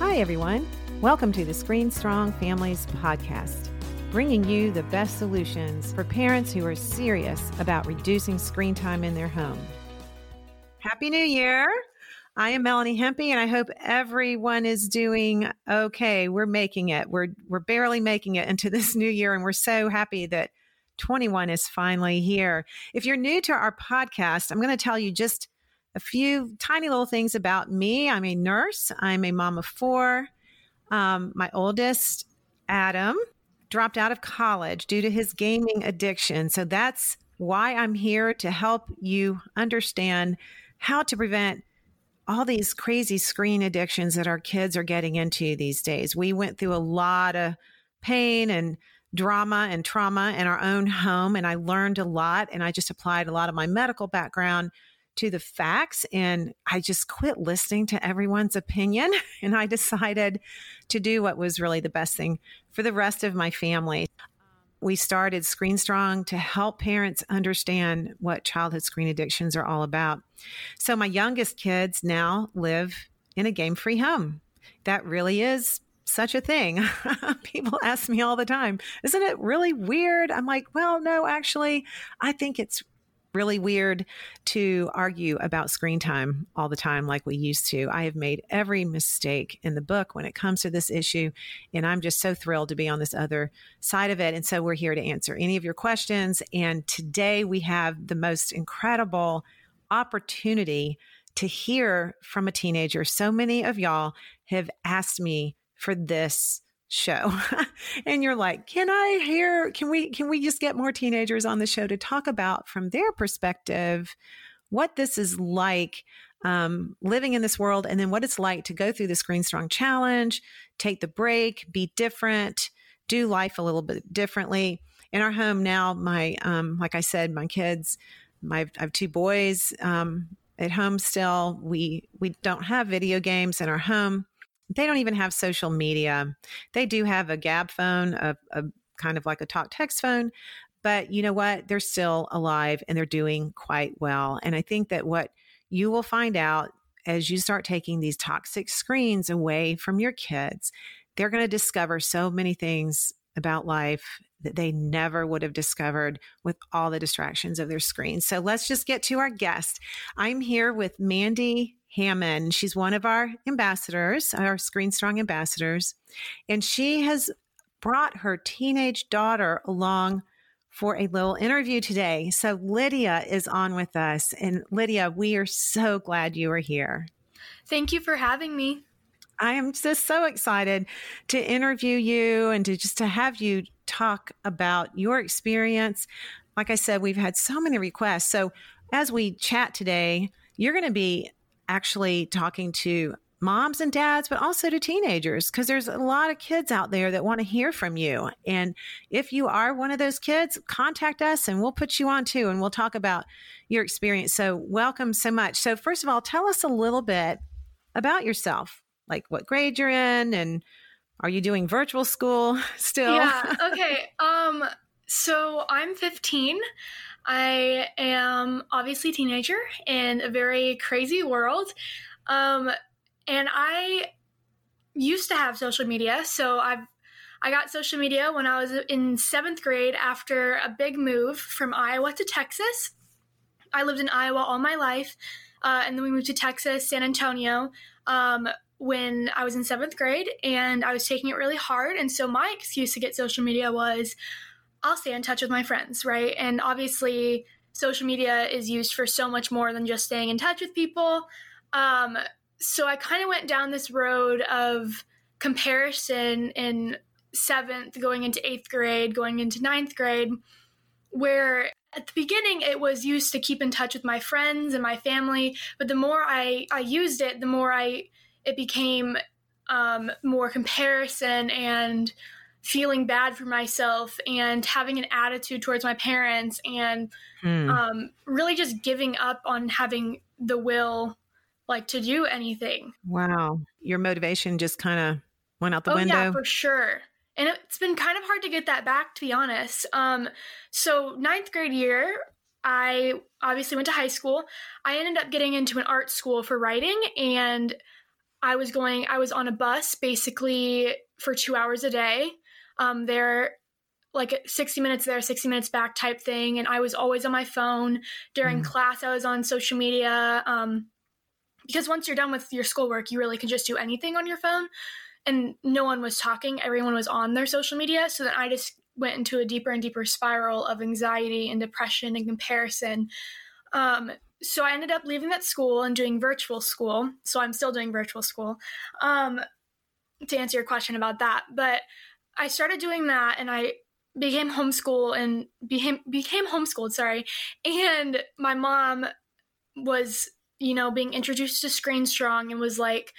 Hi, everyone. Welcome to the Screen Strong Families podcast, bringing you the best solutions for parents who are serious about reducing screen time in their home. Happy New Year! I am Melanie Hempe, and I hope everyone is doing okay. We're making it. We're we're barely making it into this new year, and we're so happy that 21 is finally here. If you're new to our podcast, I'm going to tell you just a few tiny little things about me. I'm a nurse. I'm a mom of four. Um, my oldest, Adam, dropped out of college due to his gaming addiction. So that's why I'm here to help you understand how to prevent all these crazy screen addictions that our kids are getting into these days. We went through a lot of pain and drama and trauma in our own home, and I learned a lot, and I just applied a lot of my medical background to the facts and I just quit listening to everyone's opinion and I decided to do what was really the best thing for the rest of my family. We started Screen Strong to help parents understand what childhood screen addictions are all about. So my youngest kids now live in a game-free home. That really is such a thing. People ask me all the time, isn't it really weird? I'm like, well, no, actually, I think it's really weird to argue about screen time all the time like we used to. I have made every mistake in the book when it comes to this issue, and I'm just so thrilled to be on this other side of it. And so we're here to answer any of your questions. And today we have the most incredible opportunity to hear from a teenager. So many of y'all have asked me for this show. And you're like can i hear can we can we just get more teenagers on the show to talk about from their perspective what this is like um, living in this world and then what it's like to go through the screen strong challenge take the break be different do life a little bit differently? In our home now my um, like i said my kids my i have two boys um, at home still. We we don't have video games in our home they don't even have social media. They do have a Gabb phone, a, a kind of like a talk text phone, but you know what? They're still alive and they're doing quite well. And I think that what you will find out as you start taking these toxic screens away from your kids, they're going to discover so many things about life that they never would have discovered with all the distractions of their screens. So let's just get to our guest. I'm here with Mandy Hammond. She's one of our ambassadors, our Screen Strong ambassadors, and she has brought her teenage daughter along for a little interview today. So Lydia is on with us. And Lydia, we are so glad you are here. Thank you for having me. I am just so excited to interview you and to just to have you talk about your experience. Like I said, we've had so many requests. So as we chat today, you're going to be actually talking to moms and dads, but also to teenagers, because there's a lot of kids out there that want to hear from you. And if you are one of those kids, contact us and we'll put you on too, and we'll talk about your experience. So, welcome so much. So, first of all, tell us a little bit about yourself, like what grade you're in, and are you doing virtual school still? Yeah. Okay. um. So I'm 15. I am obviously a teenager in a very crazy world. Um, and I used to have social media. So I've I got social media when I was in seventh grade after a big move from Iowa to Texas. I lived in Iowa all my life, uh, and then we moved to Texas, San Antonio, um, when I was in seventh grade, and I was taking it really hard. And so my excuse to get social media was I'll stay in touch with my friends, right? And obviously, social media is used for so much more than just staying in touch with people. Um, so I kind of went down this road of comparison in seventh, going into eighth grade, going into ninth grade, where at the beginning it was used to keep in touch with my friends and my family, but the more I, I used it, the more I it became um, more comparison and feeling bad for myself and having an attitude towards my parents and hmm. um, really just giving up on having the will like to do anything. Wow. Your motivation just kind of went out the oh, window? yeah for sure. And it's been kind of hard to get that back to be honest. Um, so ninth grade year i obviously went to high school. I ended up getting into an art school for writing and I was going, I was on a bus basically for two hours a day. Um, there, like 60 minutes there, 60 minutes back type thing. And I was always on my phone. During mm. class, I was on social media. Um, because once you're done with your schoolwork, you really can just do anything on your phone. And no one was talking, everyone was on their social media. So then I just went into a deeper and deeper spiral of anxiety and depression and comparison. Um, so I ended up leaving that school and doing virtual school. So I'm still doing virtual school. Um, to answer your question about that, but I started doing that and I became homeschool and became became homeschooled. Sorry, and my mom was you know being introduced to Screen Strong and was like,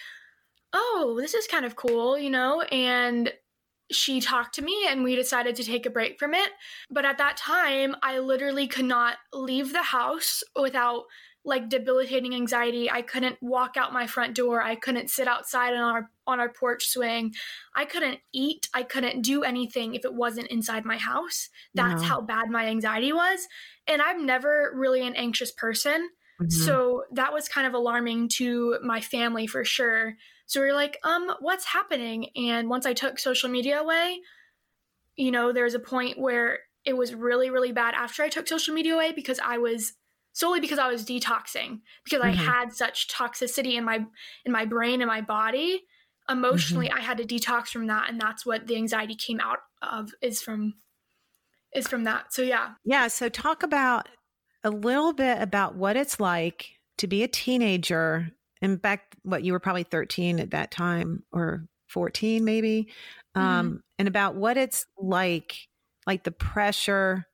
"Oh, this is kind of cool," you know, and she talked to me and we decided to take a break from it. But at that time, I literally could not leave the house without like debilitating anxiety. I couldn't walk out my front door. I couldn't sit outside on our on our porch swing. I couldn't eat. I couldn't do anything if it wasn't inside my house. That's how bad my anxiety was. And I'm never really an anxious person. Mm-hmm. So that was kind of alarming to my family for sure. So we are like, um, what's happening? And once I took social media away, you know, there's a point where it was really, really bad after I took social media away because I was solely because I was detoxing because mm-hmm. I had such toxicity in my in my brain and my body. Emotionally, mm-hmm. I had to detox from that, and that's what the anxiety came out of is from is from that. So yeah, yeah. So talk about a little bit about what it's like to be a teenager and back what you were probably 13 at that time or 14 maybe mm-hmm. um, and about what it's like like the pressure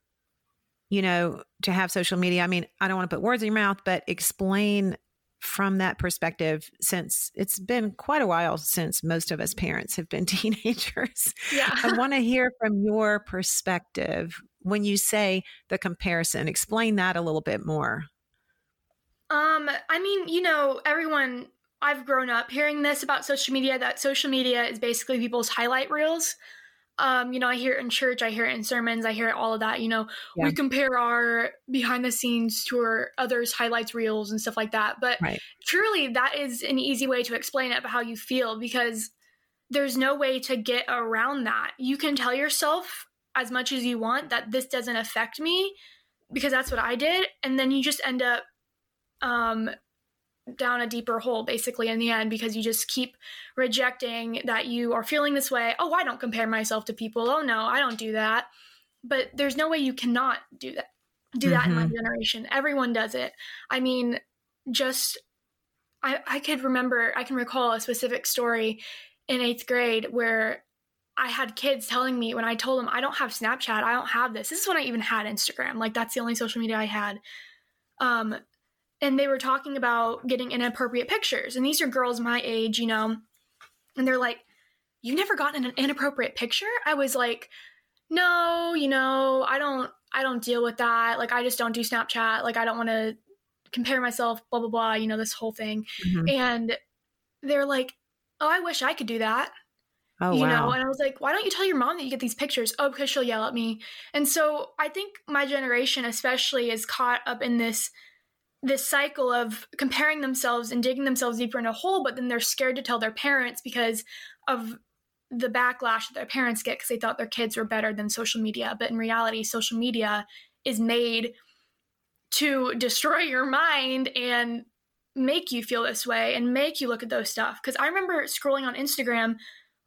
you know to have social media i mean i don't want to put words in your mouth but explain from that perspective since it's been quite a while since most of us parents have been teenagers yeah. i want to hear from your perspective when you say the comparison explain that a little bit more um, I mean, you know, everyone I've grown up hearing this about social media that social media is basically people's highlight reels. Um, you know, I hear it in church, I hear it in sermons, I hear it all of that. You know, yeah. we compare our behind the scenes to our others' highlights reels and stuff like that. But right. truly, that is an easy way to explain it about how you feel because there's no way to get around that. You can tell yourself as much as you want that this doesn't affect me because that's what I did. And then you just end up um, down a deeper hole basically in the end because you just keep rejecting that you are feeling this way. Oh, I don't compare myself to people. Oh no, I don't do that. But there's no way you cannot do that. Do that mm-hmm. in my mm-hmm. generation. Everyone does it. I mean, just I I could remember I can recall a specific story in 8th grade where I had kids telling me when I told them I don't have Snapchat, I don't have this. This is when I even had Instagram. Like that's the only social media I had. Um, and they were talking about getting inappropriate pictures. And these are girls my age, you know, and they're like, You've never gotten an inappropriate picture? I was like, No, you know, I don't I don't deal with that. Like I just don't do Snapchat. Like I don't want to compare myself, blah blah blah, you know, this whole thing. Mm-hmm. And they're like, Oh, I wish I could do that. Oh, you wow. know, and I was like, why don't you tell your mom that you get these pictures? Oh, because she'll yell at me. And so I think my generation, especially, is caught up in this this cycle of comparing themselves and digging themselves deeper in a hole, but then they're scared to tell their parents because of the backlash that their parents get because they thought their kids were better than social media. But in reality, social media is made to destroy your mind and make you feel this way and make you look at those stuff. Because I remember scrolling on Instagram,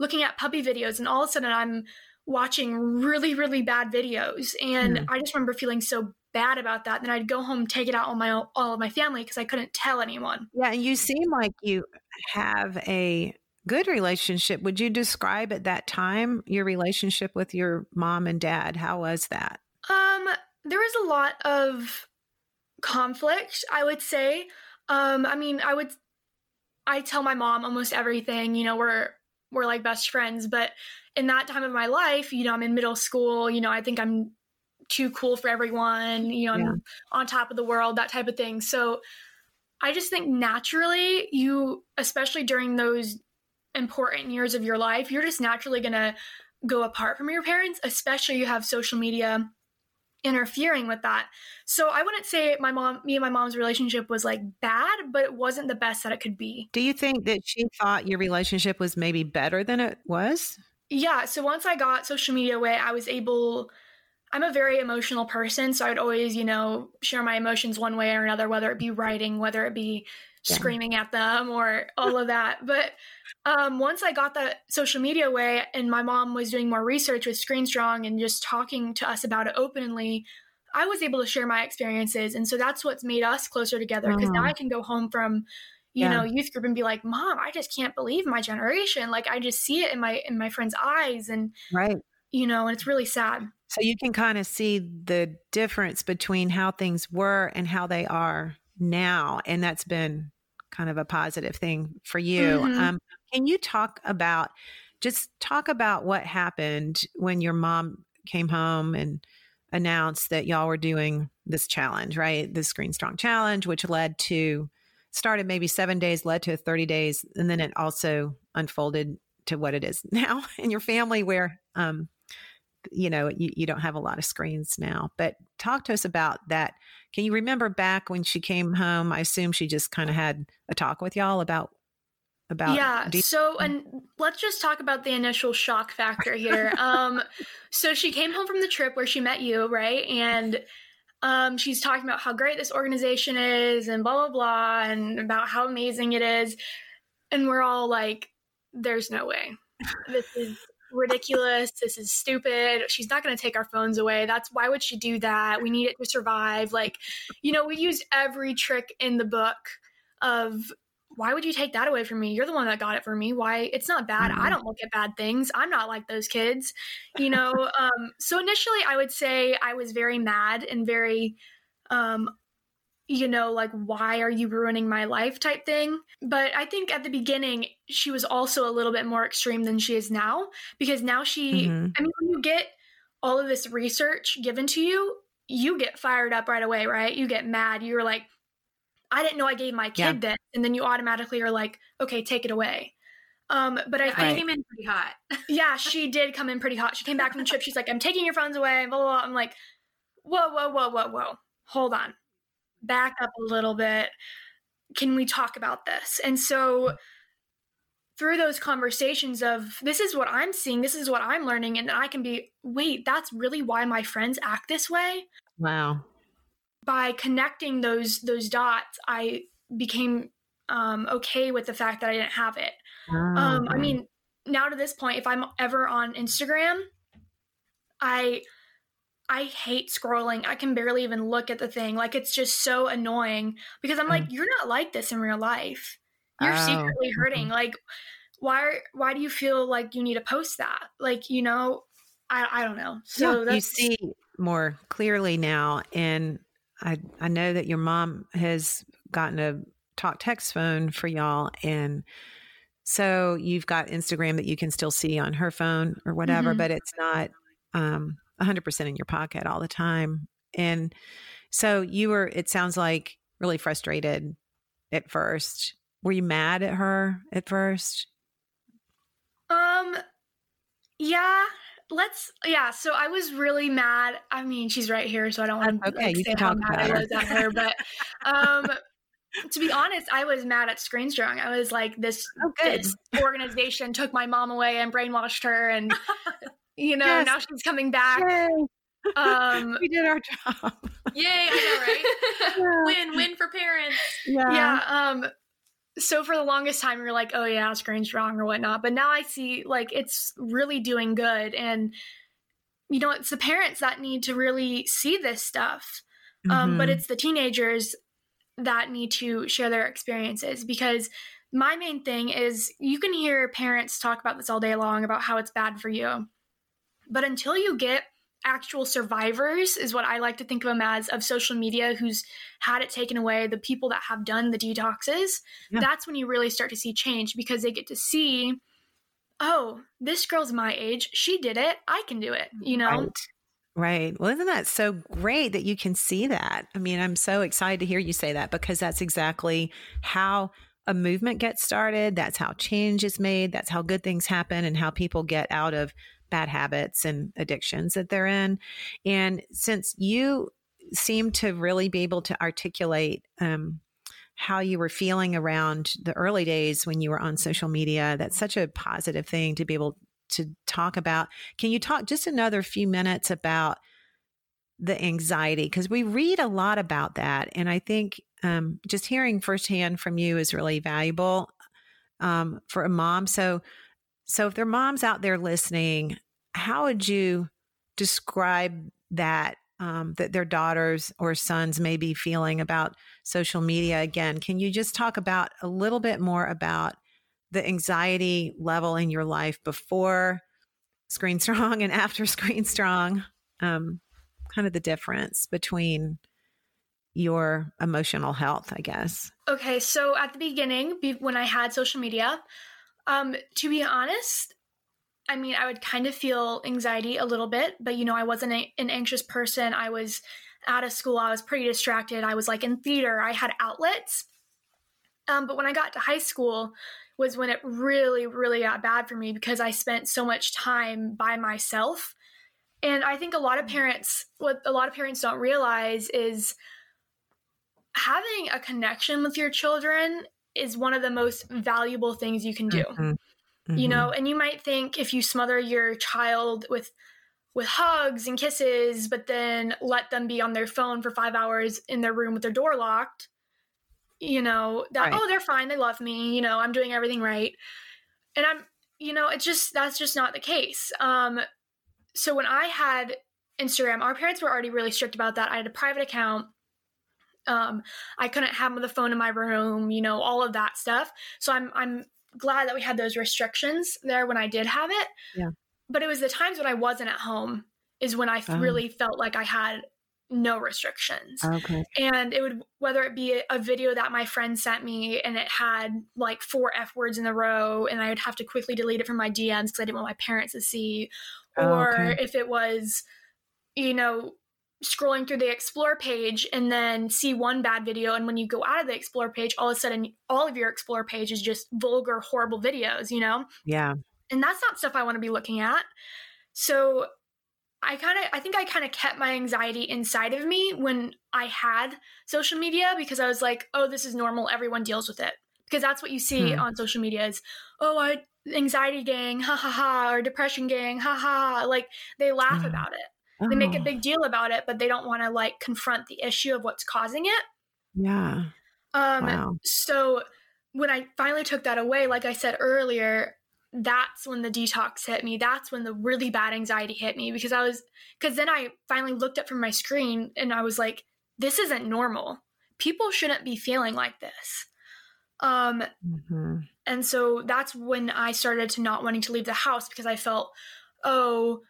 looking at puppy videos, and all of a sudden I'm watching really, really bad videos. And mm. I just remember feeling so bad about that, then I'd go home, take it out on my all of my family because I couldn't tell anyone. Yeah, and you seem like you have a good relationship. Would you describe at that time your relationship with your mom and dad? How was that? Um, there was a lot of conflict, I would say. Um, I mean, I would I tell my mom almost everything, you know, we're we're like best friends, but in that time of my life, you know, I'm in middle school, you know, I think I'm too cool for everyone, you know, yeah. I'm on top of the world, that type of thing. So I just think naturally, you, especially during those important years of your life, you're just naturally going to go apart from your parents, especially you have social media interfering with that. So I wouldn't say my mom, me and my mom's relationship was like bad, but it wasn't the best that it could be. Do you think that she thought your relationship was maybe better than it was? Yeah. So once I got social media away, I was able. I'm a very emotional person, so I'd always, you know, share my emotions one way or another, whether it be writing, whether it be yeah. screaming at them or all of that. But um, once I got that social media way and my mom was doing more research with Screen Strong and just talking to us about it openly, I was able to share my experiences. And so that's what's made us closer together because now. I can go home from you yeah. know youth group and be like mom i just can't believe my generation like i just see it in my in my friends eyes and right you know and it's really sad so you can kind of see the difference between how things were and how they are now and that's been kind of a positive thing for you mm-hmm. um, can you talk about just talk about what happened when your mom came home and announced that y'all were doing this challenge right the screen strong challenge which led to started maybe seven days, led to 30 days, and then it also unfolded to what it is now in your family where um, you know you, you don't have a lot of screens now but talk to us about that can you remember back when she came home i assume she just kind of had a talk with y'all about about yeah so mm. and let's just talk about the initial shock factor here um so she came home from the trip where she met you right and um, she's talking about how great this organization is and blah, blah, blah, and about how amazing it is. And we're all like, there's no way. This is ridiculous. This is stupid. She's not going to take our phones away. That's why would she do that? We need it to survive. Like, you know, we used every trick in the book of why would you take that away from me? You're the one that got it for me. Why? It's not bad. Mm-hmm. I don't look at bad things. I'm not like those kids, you know. um, so initially, I would say I was very mad and very, um, you know, like why are you ruining my life type thing. But I think at the beginning she was also a little bit more extreme than she is now because now she. Mm-hmm. I mean, when you get all of this research given to you, you get fired up right away, right? You get mad. You're like I didn't know I gave my kid yeah. this. And then you automatically are like, okay, take it away. Um, but I, I came in pretty hot. yeah, she did come in pretty hot. She came back from the trip. She's like, I'm taking your phones away. Blah, blah, blah. I'm like, whoa, whoa, whoa, whoa, whoa. Hold on. Back up a little bit. Can we talk about this? And so through those conversations of this is what I'm seeing, this is what I'm learning, and then I can be, wait, that's really why my friends act this way. Wow by connecting those those dots, I became um, okay with the fact that I didn't have it. Oh. Um, I mean, now to this point, if I'm ever on Instagram, I I hate scrolling. I can barely even look at the thing. Like it's just so annoying because I'm like, mm. you're not like this in real life. You're oh. secretly hurting. Like, why? Why do you feel like you need to post that? Like, you know, I I don't know. So yeah, you see more clearly now, and I I know that your mom has gotten a talk text phone for y'all and so you've got Instagram that you can still see on her phone or whatever, mm-hmm. but it's not um, 100% in your pocket all the time. And so you were, it sounds like, really frustrated at first. Were you mad at her at first? Um, yeah, let's yeah so i was really mad i mean she's right here so i don't want to okay, like, say how mad i was at her but um to be honest i was mad at screenstrong i was like this, oh, this organization took my mom away and brainwashed her and you know yes. now she's coming back Yay. um we did our job yay i know right yeah. win win for parents yeah yeah um so for the longest time are like oh yeah screen wrong or whatnot but now i see like it's really doing good and you know it's the parents that need to really see this stuff mm-hmm. um, but mm-hmm. it's the teenagers that need to share their experiences because my main thing is you can hear parents talk about this all day long about how it's bad for you but until you get actual survivors is what I like to think of them as of social media who's had it taken away, the people that have done the detoxes, yeah. that's when you really start to see change because they get to see, oh, this girl's my age. She did it. I can do it, you know? Right. Right. Well, isn't that so great that you can see that? I mean, I'm so excited to hear you say that because that's exactly how a movement gets started. That's how change is made. That's how good things happen and how people get out of bad habits and addictions that they're in. And since you seem to really be able to articulate um, how you were feeling around the early days when you were on social media, that's such a positive thing to be able to talk about. Can you talk just another few minutes about the anxiety? Because we read a lot about that. And I think um, just hearing firsthand from you is really valuable um, for a mom. So, so if there are moms out there listening, how would you describe that um, that their daughters or sons may be feeling about social media? Again, can you just talk about a little bit more about the anxiety level in your life before Screen Strong and after Screen Strong? Um, kind of the difference between your emotional health, I guess. Okay, so at the beginning, when I had social media, um, to be honest, I mean, I would kind of feel anxiety a little bit, but you know, I wasn't a, an anxious person. I was out of school, I was pretty distracted. I was like in theater, I had outlets. Um, but when I got to high school, was when it really, really got bad for me because I spent so much time by myself. And I think a lot of parents, what a lot of parents don't realize is having a connection with your children is one of the most valuable things you can do. Mm-hmm. Mm-hmm. You know, and you might think if you smother your child with with hugs and kisses, but then let them be on their phone for five hours in their room with their door locked, you know, that, right. oh, they're fine. They love me. You know, I'm doing everything right. And I'm, you know, it's just, that's just not the case. Um, so when I had Instagram, our parents were already really strict about that. I had a private account. Um, I couldn't have the phone in my room, you know, all of that stuff. So I'm, I'm glad that we had those restrictions there when I did have it. Yeah. But it was the times when I wasn't at home is when I oh. really felt like I had no restrictions. Oh, okay. And it would whether it be a, video that my friend sent me and it had like four F words in a row and I would have to quickly delete it from my DMs because I didn't want my parents to see. Oh, or okay. if it was, you know, scrolling through the explore page and then see one bad video. And when you go out of the explore page all of a sudden all of your explore page is just vulgar horrible videos you know? Yeah. And that's not stuff i want to be looking at. So i kind of i think i kind of kept my anxiety inside of me when i had social media because i was like oh this is normal. Everyone deals with it. Because that's what you see hmm. on social media is oh i anxiety gang ha ha ha or depression gang ha ha like they laugh hmm. about it Oh. They make a oh. big deal about it, but they don't want to like confront the issue of what's causing it. Yeah. Um wow. so when I finally took that away, like I said earlier, that's when the detox hit me. That's when the really bad anxiety hit me because I was because then I finally looked up from my screen and I was like, this isn't normal. People shouldn't be feeling like this. Um mm-hmm. and so that's when I started to not wanting to leave the house because I felt, oh,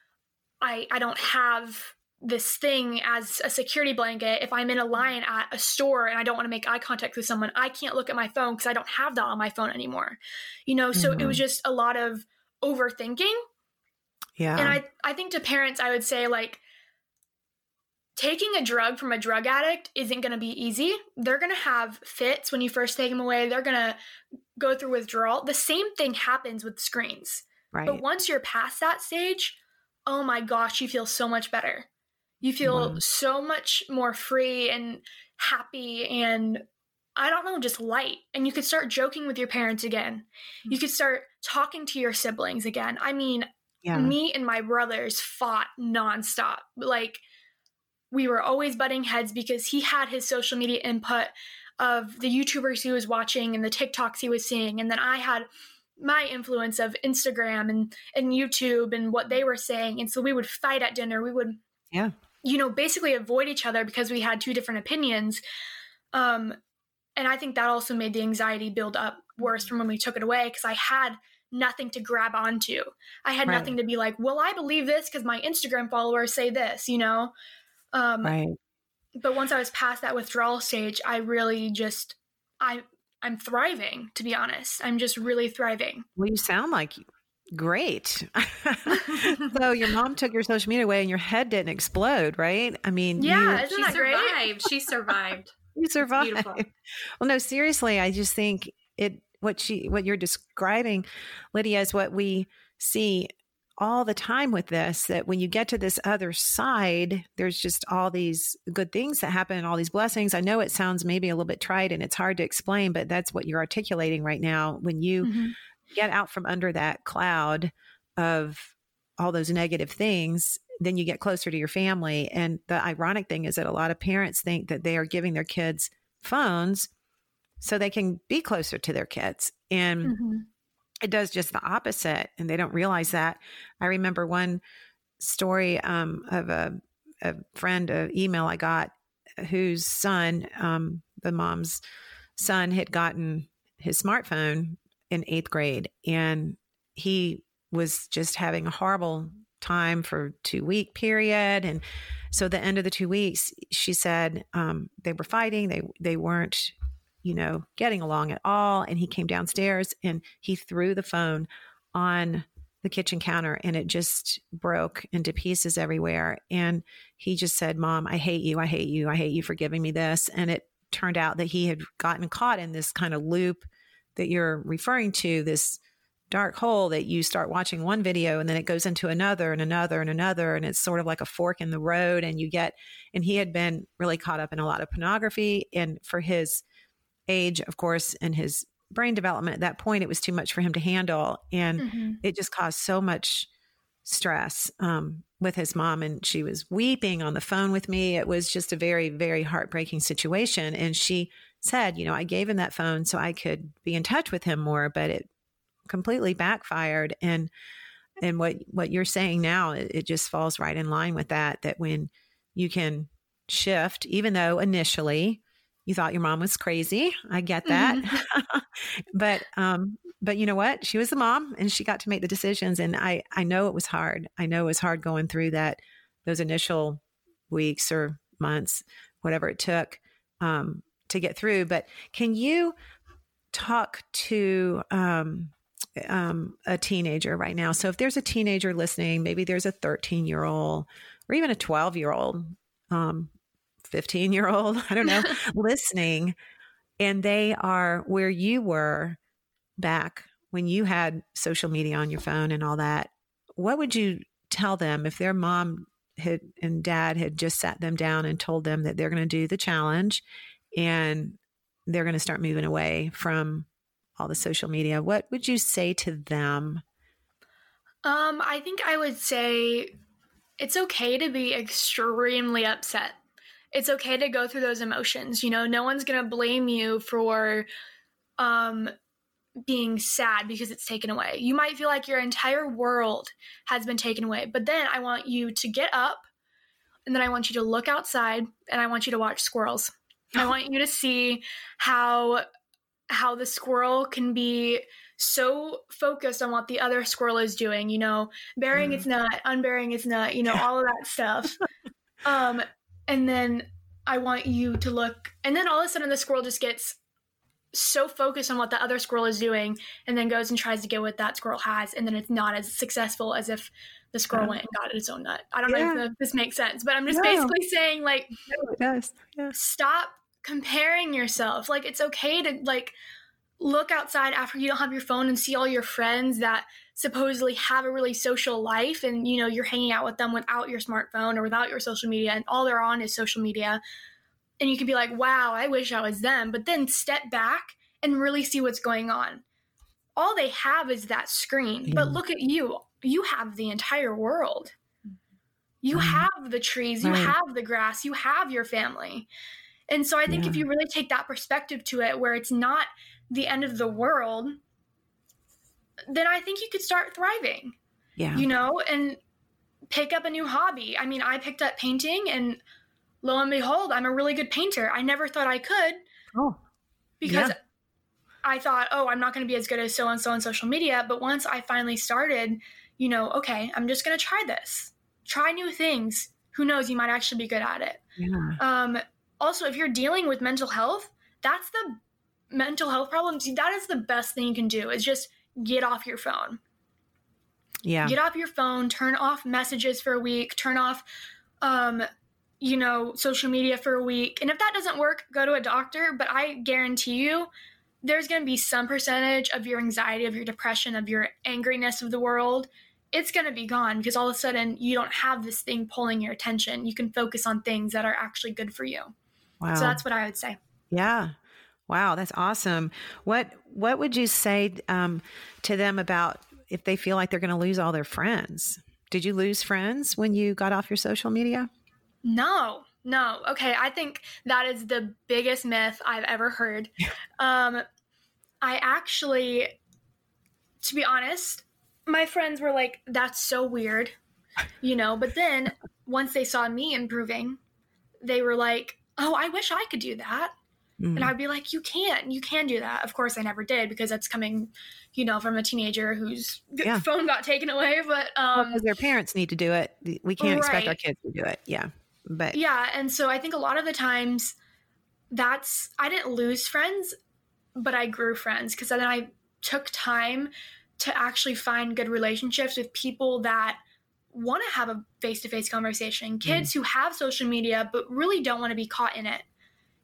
I, I don't have this thing as a security blanket. If I'm in a line at a store and I don't want to make eye contact with someone, I can't look at my phone because I don't have that on my phone anymore. You know, so mm-hmm. it was mm-hmm. just a lot of overthinking. Yeah. And I, I think to parents, I would say, like, taking a drug from a drug addict isn't going to be easy. They're going to have fits when you first take them away, they're going to go through withdrawal. The same thing happens with screens. Right. But once you're past that stage, oh my gosh, you feel so much better. You feel wow. so much more free and happy and I don't know, just light. And you could start joking with your parents again. You could start talking to your siblings again. I mean, yeah. me and my brothers fought nonstop. Like, we were always butting heads because he had his social media input of the YouTubers he was watching and the TikToks he was seeing. And then I had my influence of Instagram and and YouTube and what they were saying. And so we would fight at dinner. We would yeah. you know basically avoid each other because we had two different opinions. Um and I think that also made the anxiety build up worse from when we took it away because I had nothing to grab onto. I had right. nothing to be like well I believe this because my Instagram followers say this you know? Um right. but once I was past that withdrawal stage I really just I I'm thriving, to be honest. I'm just really thriving. Well, you sound like great. so your mom took your social media away and your head didn't explode, right? I mean, yeah, you, isn't that great? She survived. you survived. Well, no, seriously, I just think it what she what you're describing, Lydia, is what we see all the time with this that when you get to this other side, there's just all these good things that happen and all these blessings. I know it sounds maybe a little bit trite and it's hard to explain, but that's what you're articulating right now. When you mm-hmm. get out from under that cloud of all those negative things, then you get closer to your family. And the ironic thing is that a lot of parents think that they are giving their kids phones so they can be closer to their kids. And mm-hmm it does just the opposite and they don't realize that. I remember one story um, of a, a friend an email i got whose son um, the mom's son had gotten his smartphone in eighth grade and he was just having a horrible time for two week period and so the end of the two weeks she said um, they were fighting they they weren't you know, getting along at all. And he came downstairs and he threw the phone on the kitchen counter and it just broke into pieces everywhere. And he just said, Mom, I hate you. I hate you. I hate you for giving me this. And it turned out that he had gotten caught in this kind of loop that you're referring to, this dark hole that you start watching one video and then it goes into another and another and another and it's sort of like a fork in the road and you get and he had been really caught up in a lot of pornography and for his age, of course, and his brain development at that point, it was too much for him to handle. And mm-hmm. it just caused so much stress um, with his mom. And she was weeping on the phone with me. It was just a very, very heartbreaking situation. And she said, you know, I gave him that phone so I could be in touch with him more, but it completely backfired. And and what what you're saying now, it, it just falls right in line with that. That when you can shift, even though initially you thought your mom was crazy. I get that. Mm-hmm. but um but you know what? She was the mom and she got to make the decisions and I I know it was hard. I know it was hard going through that those initial weeks or months, whatever it took um to get through, but can you talk to um um, a teenager right now. So if there's a teenager listening, maybe there's a 13 year old or even a 12 year old um, 15 year old, I don't know, listening, and they are where you were back when you had social media on your phone and all that, what would you tell them if their mom had and dad had just sat them down and told them that they're going to do the challenge and they're going to start moving away from all the social media? What would you say to them? Um, I think I would say it's okay to be extremely upset it's okay to go through those emotions. You know, no one's going to blame you for um being sad because it's taken away. You might feel like your entire world has been taken away, but then I want you to get up and then I want you to look outside and I want you to watch squirrels. I want you to see how how the squirrel can be so focused on what the other squirrel is doing, you know, burying mm. its nut, unburying its nut, you know, all of that stuff. Um, and then I want you to look, and then all of a sudden the squirrel just gets so focused on what the other squirrel is doing and then goes and tries to get what that squirrel has and then it's not as successful as if the squirrel went and got its own nut i don't yeah. know if this makes sense but i'm just no. basically saying like no, it does. Yeah. stop comparing yourself like it's okay to like look outside after you don't have your phone and see all your friends that supposedly have a really social life and you know you're hanging out with them without your smartphone or without your social media and all they're on is social media. And you can be like wow i wish i was them but then step back and really see what's going on. All they have is that screen. But look at you. You have the entire world. You mm-hmm. have the trees. You right. have the grass. You have your family. And so i think yeah. if you really take that perspective to it where it's not the end of the world then I think you could start thriving. Yeah. You know, and pick up a new hobby. I mean, I picked up painting and lo and behold, I'm a really good painter. I never thought I could. Oh. Because yeah. I thought, oh, I'm not going to be as good as so and so on social media. But once I finally started, you know, okay, I'm just going to try this. Try new things. Who knows? You might actually be good at it. Yeah. Um, also, if you're dealing with mental health, that's the mental health problems. That is the best thing you can do. Is just get off your phone. Yeah. Get off your phone, turn off messages for a week, turn off um you know, social media for a week. And if that doesn't work, go to a doctor, but I guarantee you there's going to be some percentage of your anxiety, of your depression, of your angriness of the world it's going to be gone because all of a sudden you don't have this thing pulling your attention. You can focus on things that are actually good for you. Wow. So that's what I would say. Yeah. Wow, that's awesome. What what would you say um, to them about if they feel like they're going to lose all their friends? Did you lose friends when you got off your social media? No, no. Okay, I think that is the biggest myth I've ever heard. um, I actually, to be honest, my friends were like, "That's so weird," you know. But then once they saw me improving, they were like, "Oh, I wish I could do that." Mm. And I'd be like, you can't, you can do that. Of course, I never did because that's coming, you know, from a teenager whose yeah. phone got taken away. But um, well, their parents need to do it. We can't right. expect our kids to do it. Yeah, but yeah, and so I think a lot of the times, that's I didn't lose friends, but I grew friends because then I took time to actually find good relationships with people that want to have a face-to-face conversation kids mm. who have social media but really don't want to be caught in it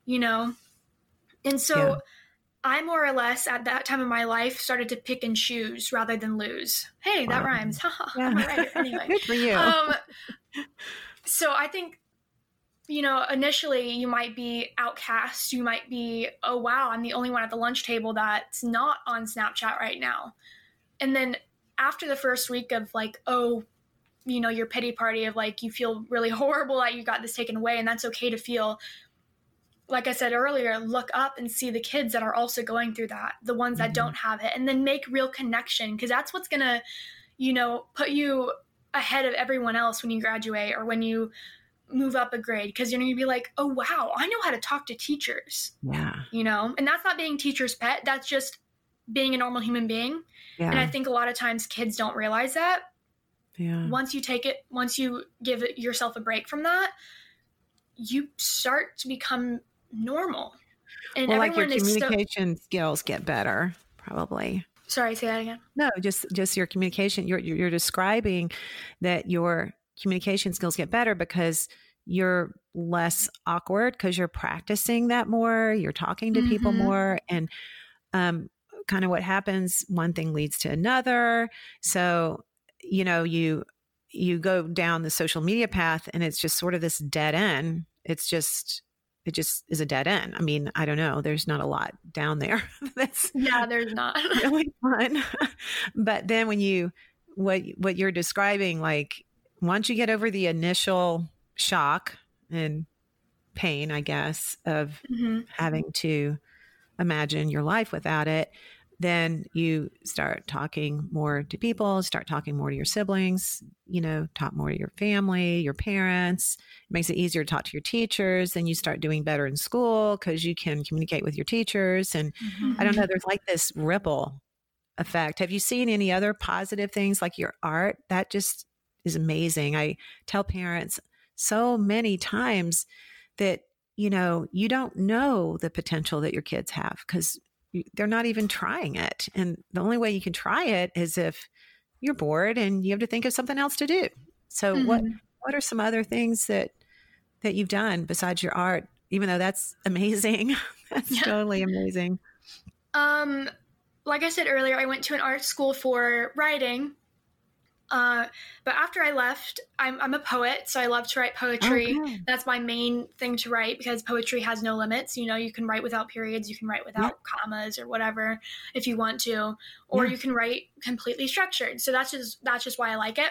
you know and so yeah. I more or less at that time of my life started to pick and choose rather than lose. Hey, wow. that rhymes. yeah. I'm a writer. Anyway. Good for you. Um, so I think, you know, initially you might be outcast. You might be, oh, wow, I'm the only one at the lunch table that's not on Snapchat right now. And then after the first week of like, oh, you know, your pity party of like, you feel really horrible that you got this taken away, and that's okay to feel like I said earlier, look up and see the kids that are also going through that, the ones that mm-hmm. don't have it, and then make real connection because that's what's going to, you know, put you ahead of everyone else when you graduate or when you move up a grade because you're going to be like, oh, wow, I know how to talk to teachers. Yeah. You know, and that's not being teacher's pet, that's just being a normal human being. Yeah. And I think a lot of times kids don't realize that. Yeah. Once you take it, once you give yourself a break from that, you start to become normal. And well, like your communication skills get better, probably. Sorry, say that again. No, just just your communication. You're you're describing that your communication skills get better because you're less awkward because you're practicing that more. You're talking to mm-hmm. people more, and um, kind of what happens. One thing leads to another. So you know you you go down the social media path, and it's just sort of this dead end. It's just it just is a dead end. I mean, I don't know. There's not a lot down there. That's yeah, there's not really fun. but then when you what what you're describing, like once you get over the initial shock and pain, I guess, of mm-hmm. having to imagine your life without it, then you start talking more to people, start talking more to your siblings, you know, talk more to your family, your parents. It makes it easier to talk to your teachers. Then you start doing better in school because you can communicate with your teachers. And mm-hmm. I don't know, there's like this ripple effect. Have you seen any other positive things like your art? That just is amazing. I tell parents so many times that you know you don't know the potential that your kids have because they're not even trying it. And the only way you can try it is if you're bored and you have to think of something else to do. So mm-hmm. what what are some other things that that you've done besides your art? Even though that's amazing. that's yeah. totally amazing. Um like I said earlier, I went to an art school for writing uh, but after I left, I'm, I'm, a poet, so I love to write poetry. Okay. That's my main thing to write because poetry has no limits. You know, you can write without periods, you can write without yeah. commas or whatever if you want to, or yeah. you can write completely structured. So that's just that's just why I like it.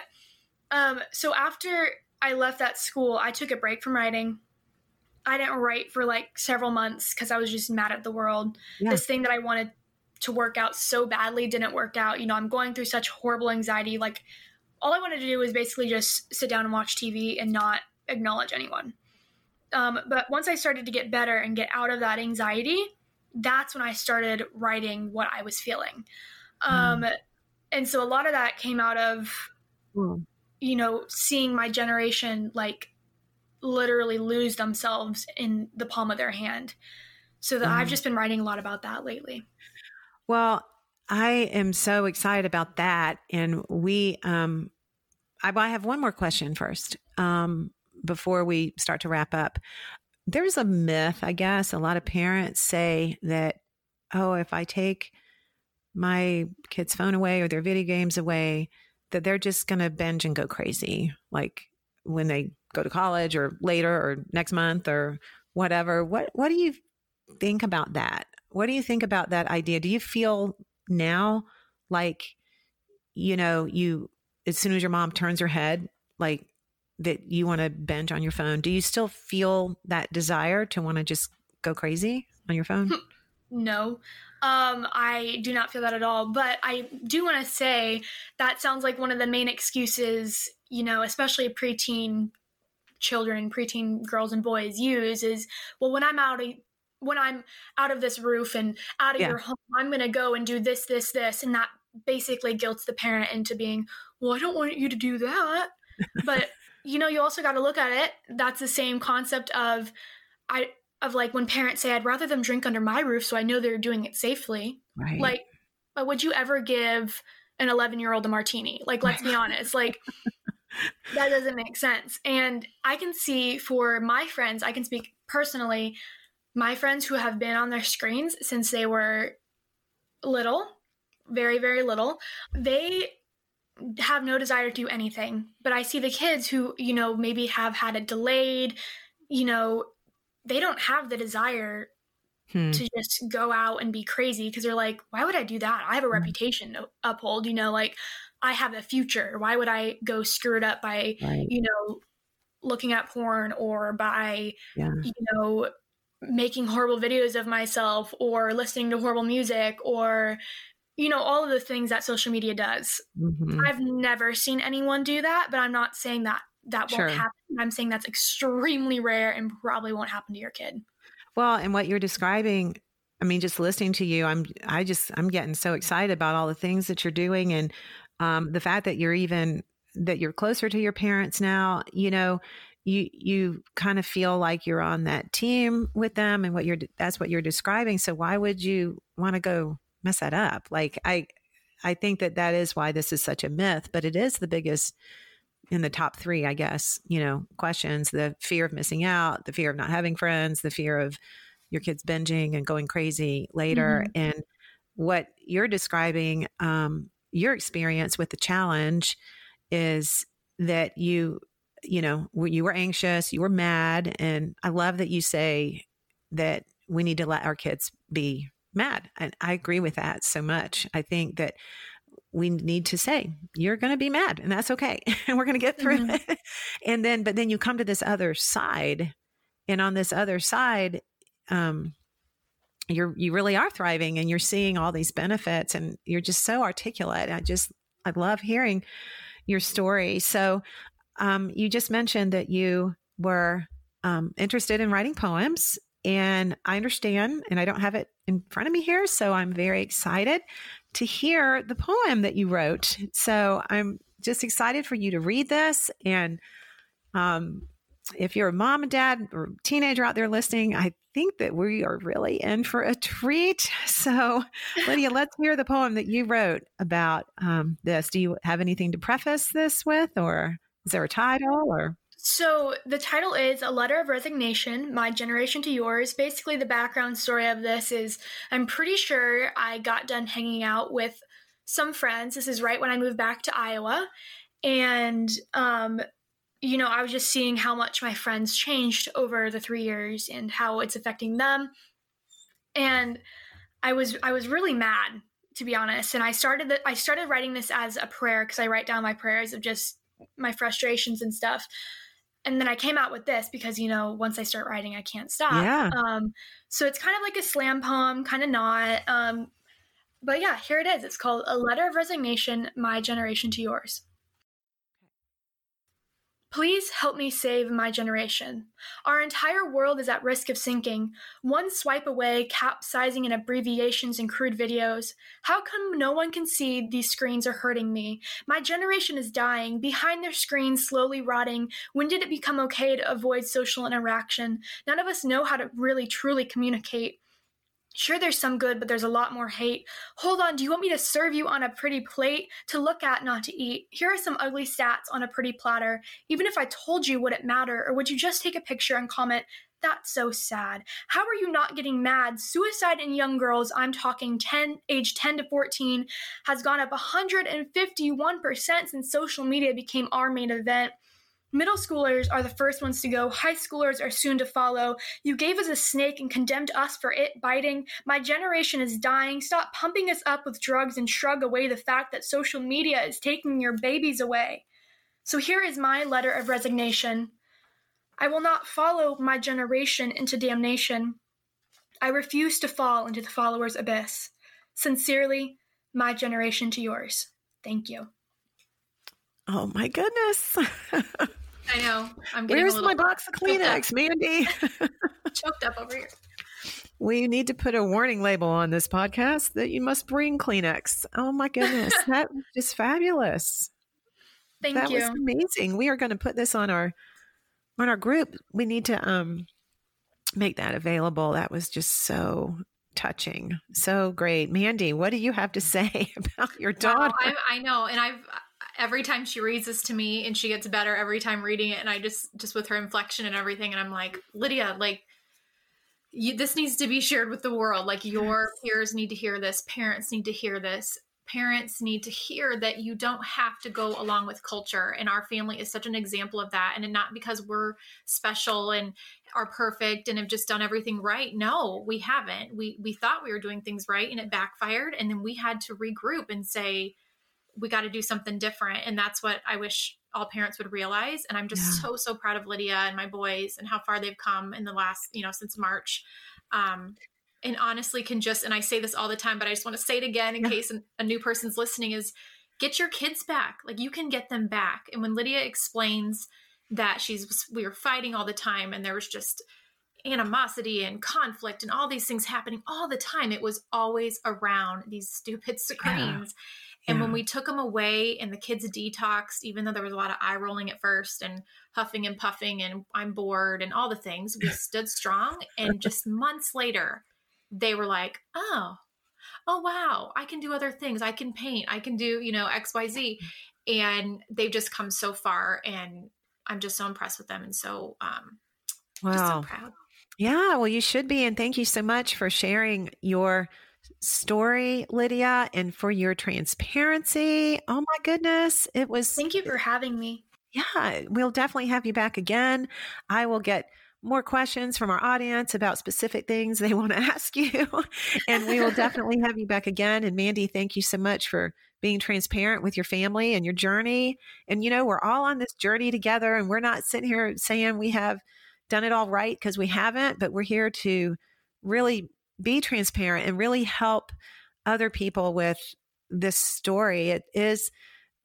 Um, so after I left that school, I took a break from writing. I didn't write for like several months because I was just mad at the world. Yeah. This thing that I wanted to work out so badly didn't work out. You know, I'm going through such horrible anxiety. Like all I wanted to do was basically just sit down and watch TV and not acknowledge anyone. Um, but once I started to get better and get out of that anxiety, that's when I started writing what I was feeling. Um, mm. And so a lot of that came out of, mm. you know, seeing my generation like literally lose themselves in the palm of their hand. So that mm. I've just been writing a lot about that lately. Well, I am so excited about that. And we, um, I, I have one more question first um, before we start to wrap up. There's a myth, I guess. A lot of parents say that, oh, if I take my kid's phone away or their video games away, that they're just going to binge and go crazy, like when they go to college or later or next month or whatever. What what do you think about that? What do you think about that idea? Do you feel now like you know you as soon as your mom turns her head like that you want to binge on your phone? Do you still feel that desire to want to just go crazy on your phone? No, um, I do not feel that at all. But I do want to say that sounds like one of the main excuses, you know, especially preteen children, preteen girls and boys use is, well, when I'm out when I'm out of this roof and out of yeah. your home, I'm going to go and do this, this, this, and that basically guilts the parent into being, well, I don't want you to do that. but you know, you also got to look at it. That's the same concept of I of like when parents say, I'd rather them drink under my roof so I know they're doing it safely. Right. Like, but would you ever give an 11 year old a martini? Like, let's be honest. Like, that doesn't make sense. And I can see for my friends, I can speak personally, my friends who have been on their screens since they were little, very, very little, they have no desire to do anything. But I see the kids who, you know, maybe have had it delayed, you know, they don't have the desire hmm. to just go out and be crazy because they're like, why would I do that? I have a hmm. reputation to uphold, you know, like I have a future. Why would I go screw it up by, right. you know, looking at porn or by, yeah. you know, making horrible videos of myself or listening to horrible music or, you know, all of the things that social media does. Mm-hmm. I've never seen anyone do that, but I'm not saying that that won't happen. I'm saying that's extremely rare and probably won't happen to your kid. Well, and what you're describing, I mean, just listening to you, I'm, I just, I'm getting so excited about all the things that you're doing and um, the fact that you're even, that you're closer to your parents now, you know, you, you kind of feel like you're on that team with them and what you're, that's what you're describing. So why would you want to go mess that up? Like, I, I think that that is why this is such a myth, but it is the biggest in the top three, I guess, you know, questions the fear of missing out, the fear of not having friends, the fear of your kids binging and going crazy later. Mm-hmm. And what you're describing, um, your experience with the challenge is that you, you know, you were anxious, you were mad. And I love that you say that we need to let our kids be mad. And I agree with that so much. I think that we need to say you're going to be mad and that's okay and we're going to get through mm-hmm. it and then but then you come to this other side and on this other side um you're you really are thriving and you're seeing all these benefits and you're just so articulate i just i love hearing your story so um you just mentioned that you were um interested in writing poems and I understand, and I don't have it in front of me here, so I'm very excited to hear the poem that you wrote. So I'm just excited for you to read this. And um, if you're a mom and dad or teenager out there listening, I think that we are really in for a treat. So, Lydia, let's hear the poem that you wrote about um, this. Do you have anything to preface this with, or is there a title, or? So the title is A Letter of Resignation, My Generation to Yours. Basically, the background story of this is I'm pretty sure I got done hanging out with some friends. This is right when I moved back to Iowa. And, um, you know, I was just seeing how much my friends changed over the three years and how it's affecting them. And I was I was really mad to be honest. And I started the, I started writing this as a prayer because I write down my prayers of just my frustrations and stuff and then I came out with this because you know once I start writing I can't stop. Yeah. Um, so it's kind of like a slam poem, kind of not. Um, but yeah, here it is. It's called "A Letter of Resignation: My Generation to Yours." Please help me save my generation. Our entire world is at risk of sinking. One swipe away, capsizing in abbreviations and crude videos. How come no one can see these screens are hurting me? My generation is dying, behind their screens, slowly rotting. When did it become okay to avoid social interaction? None of us know how to really truly communicate. Sure, there's some good, but there's a lot more hate. Hold on, do you want me to serve you on a pretty plate? To look at, not to eat. Here are some ugly stats on a pretty platter. Even if I told you, would it matter? Or would you just take a picture and comment, That's so sad. How are you not getting mad? Suicide in young girls, I'm talking 10 age 10 to 14, has gone up 151% since social media became our main event. Middle schoolers are the first ones to go. High schoolers are soon to follow. You gave us a snake and condemned us for it biting. My generation is dying. Stop pumping us up with drugs and shrug away the fact that social media is taking your babies away. So here is my letter of resignation. I will not follow my generation into damnation. I refuse to fall into the follower's abyss. Sincerely, my generation to yours. Thank you. Oh my goodness. I know. I'm getting Where's my box of Kleenex, Mandy? choked up over here. We need to put a warning label on this podcast that you must bring Kleenex. Oh my goodness. that is fabulous. Thank that you. was amazing. We are going to put this on our on our group. We need to um make that available. That was just so touching. So great. Mandy, what do you have to say about your daughter? Wow, I know. And I've every time she reads this to me and she gets better every time reading it and i just just with her inflection and everything and i'm like lydia like you, this needs to be shared with the world. Like your peers need to hear this. Parents need to hear this. Parents need to hear that you don't have to go along with culture and our family is such an example of that and not because we're special and are perfect and have just done everything right. No we haven't. We we thought we were doing things right and it backfired and then we had to regroup and say we got to do something different. And that's what I wish all parents would realize. And I'm just yeah. so, so proud of Lydia and my boys and how far they've come in the last, you know, since March. Um, and honestly can just, and I say this all the time, but I just want to say it again in yeah. case a new person's listening is get your kids back. Like you can get them back. And when Lydia explains that she's, we were fighting all the time and there was just, animosity and conflict and all these things happening all the time. It was always around these stupid screens. And yeah. when we took them away and the kids detoxed, even though there was a lot of eye rolling at first and huffing and puffing and I'm bored and all the things, we stood strong. And just months later, they were like, oh, oh, wow, I can do other things. I can paint. I can do, you know, XYZ. And they've just come so far. And I'm just so impressed with them. And so, um, wow. So proud. Yeah, well, you should be. And thank you so much for sharing your story, Lydia, and for your transparency. Oh my goodness. It was. Thank you for having me. Yeah, we'll definitely have you back again. I will get more questions from our audience about specific things they want to ask you. and we will definitely have you back again. And Mandy, thank you so much for being transparent with your family and your journey. And, you know, we're all on this journey together and we're not sitting here saying we have done it all right because we haven't, but we're here to really be transparent and really help other people with this story. It is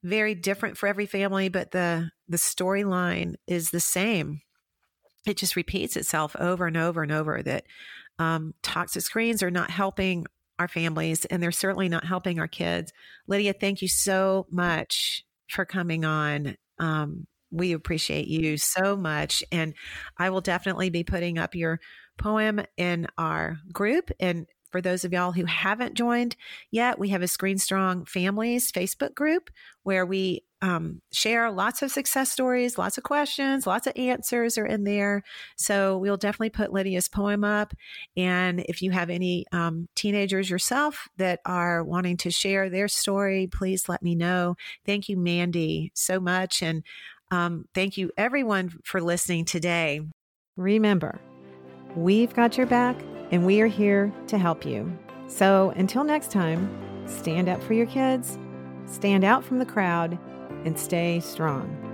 very different for every family, but the the storyline is the same. It just repeats itself over and over and over that um, toxic screens are not helping our families and they're certainly not helping our kids. Lydia, thank you so much for coming on. Um, we appreciate you so much. And I will definitely be putting up your poem in our group. And for those of y'all who haven't joined yet, we have a Screen Strong Families Facebook group where we um, share lots of success stories, lots of questions, lots of answers are in there. So we'll definitely put Lydia's poem up. And if you have any um, teenagers yourself that are wanting to share their story, please let me know. Thank you, Mandy, so much. And um, thank you, everyone, for listening today. Remember, we've got your back and we are here to help you. So until next time, stand up for your kids, stand out from the crowd, and stay strong.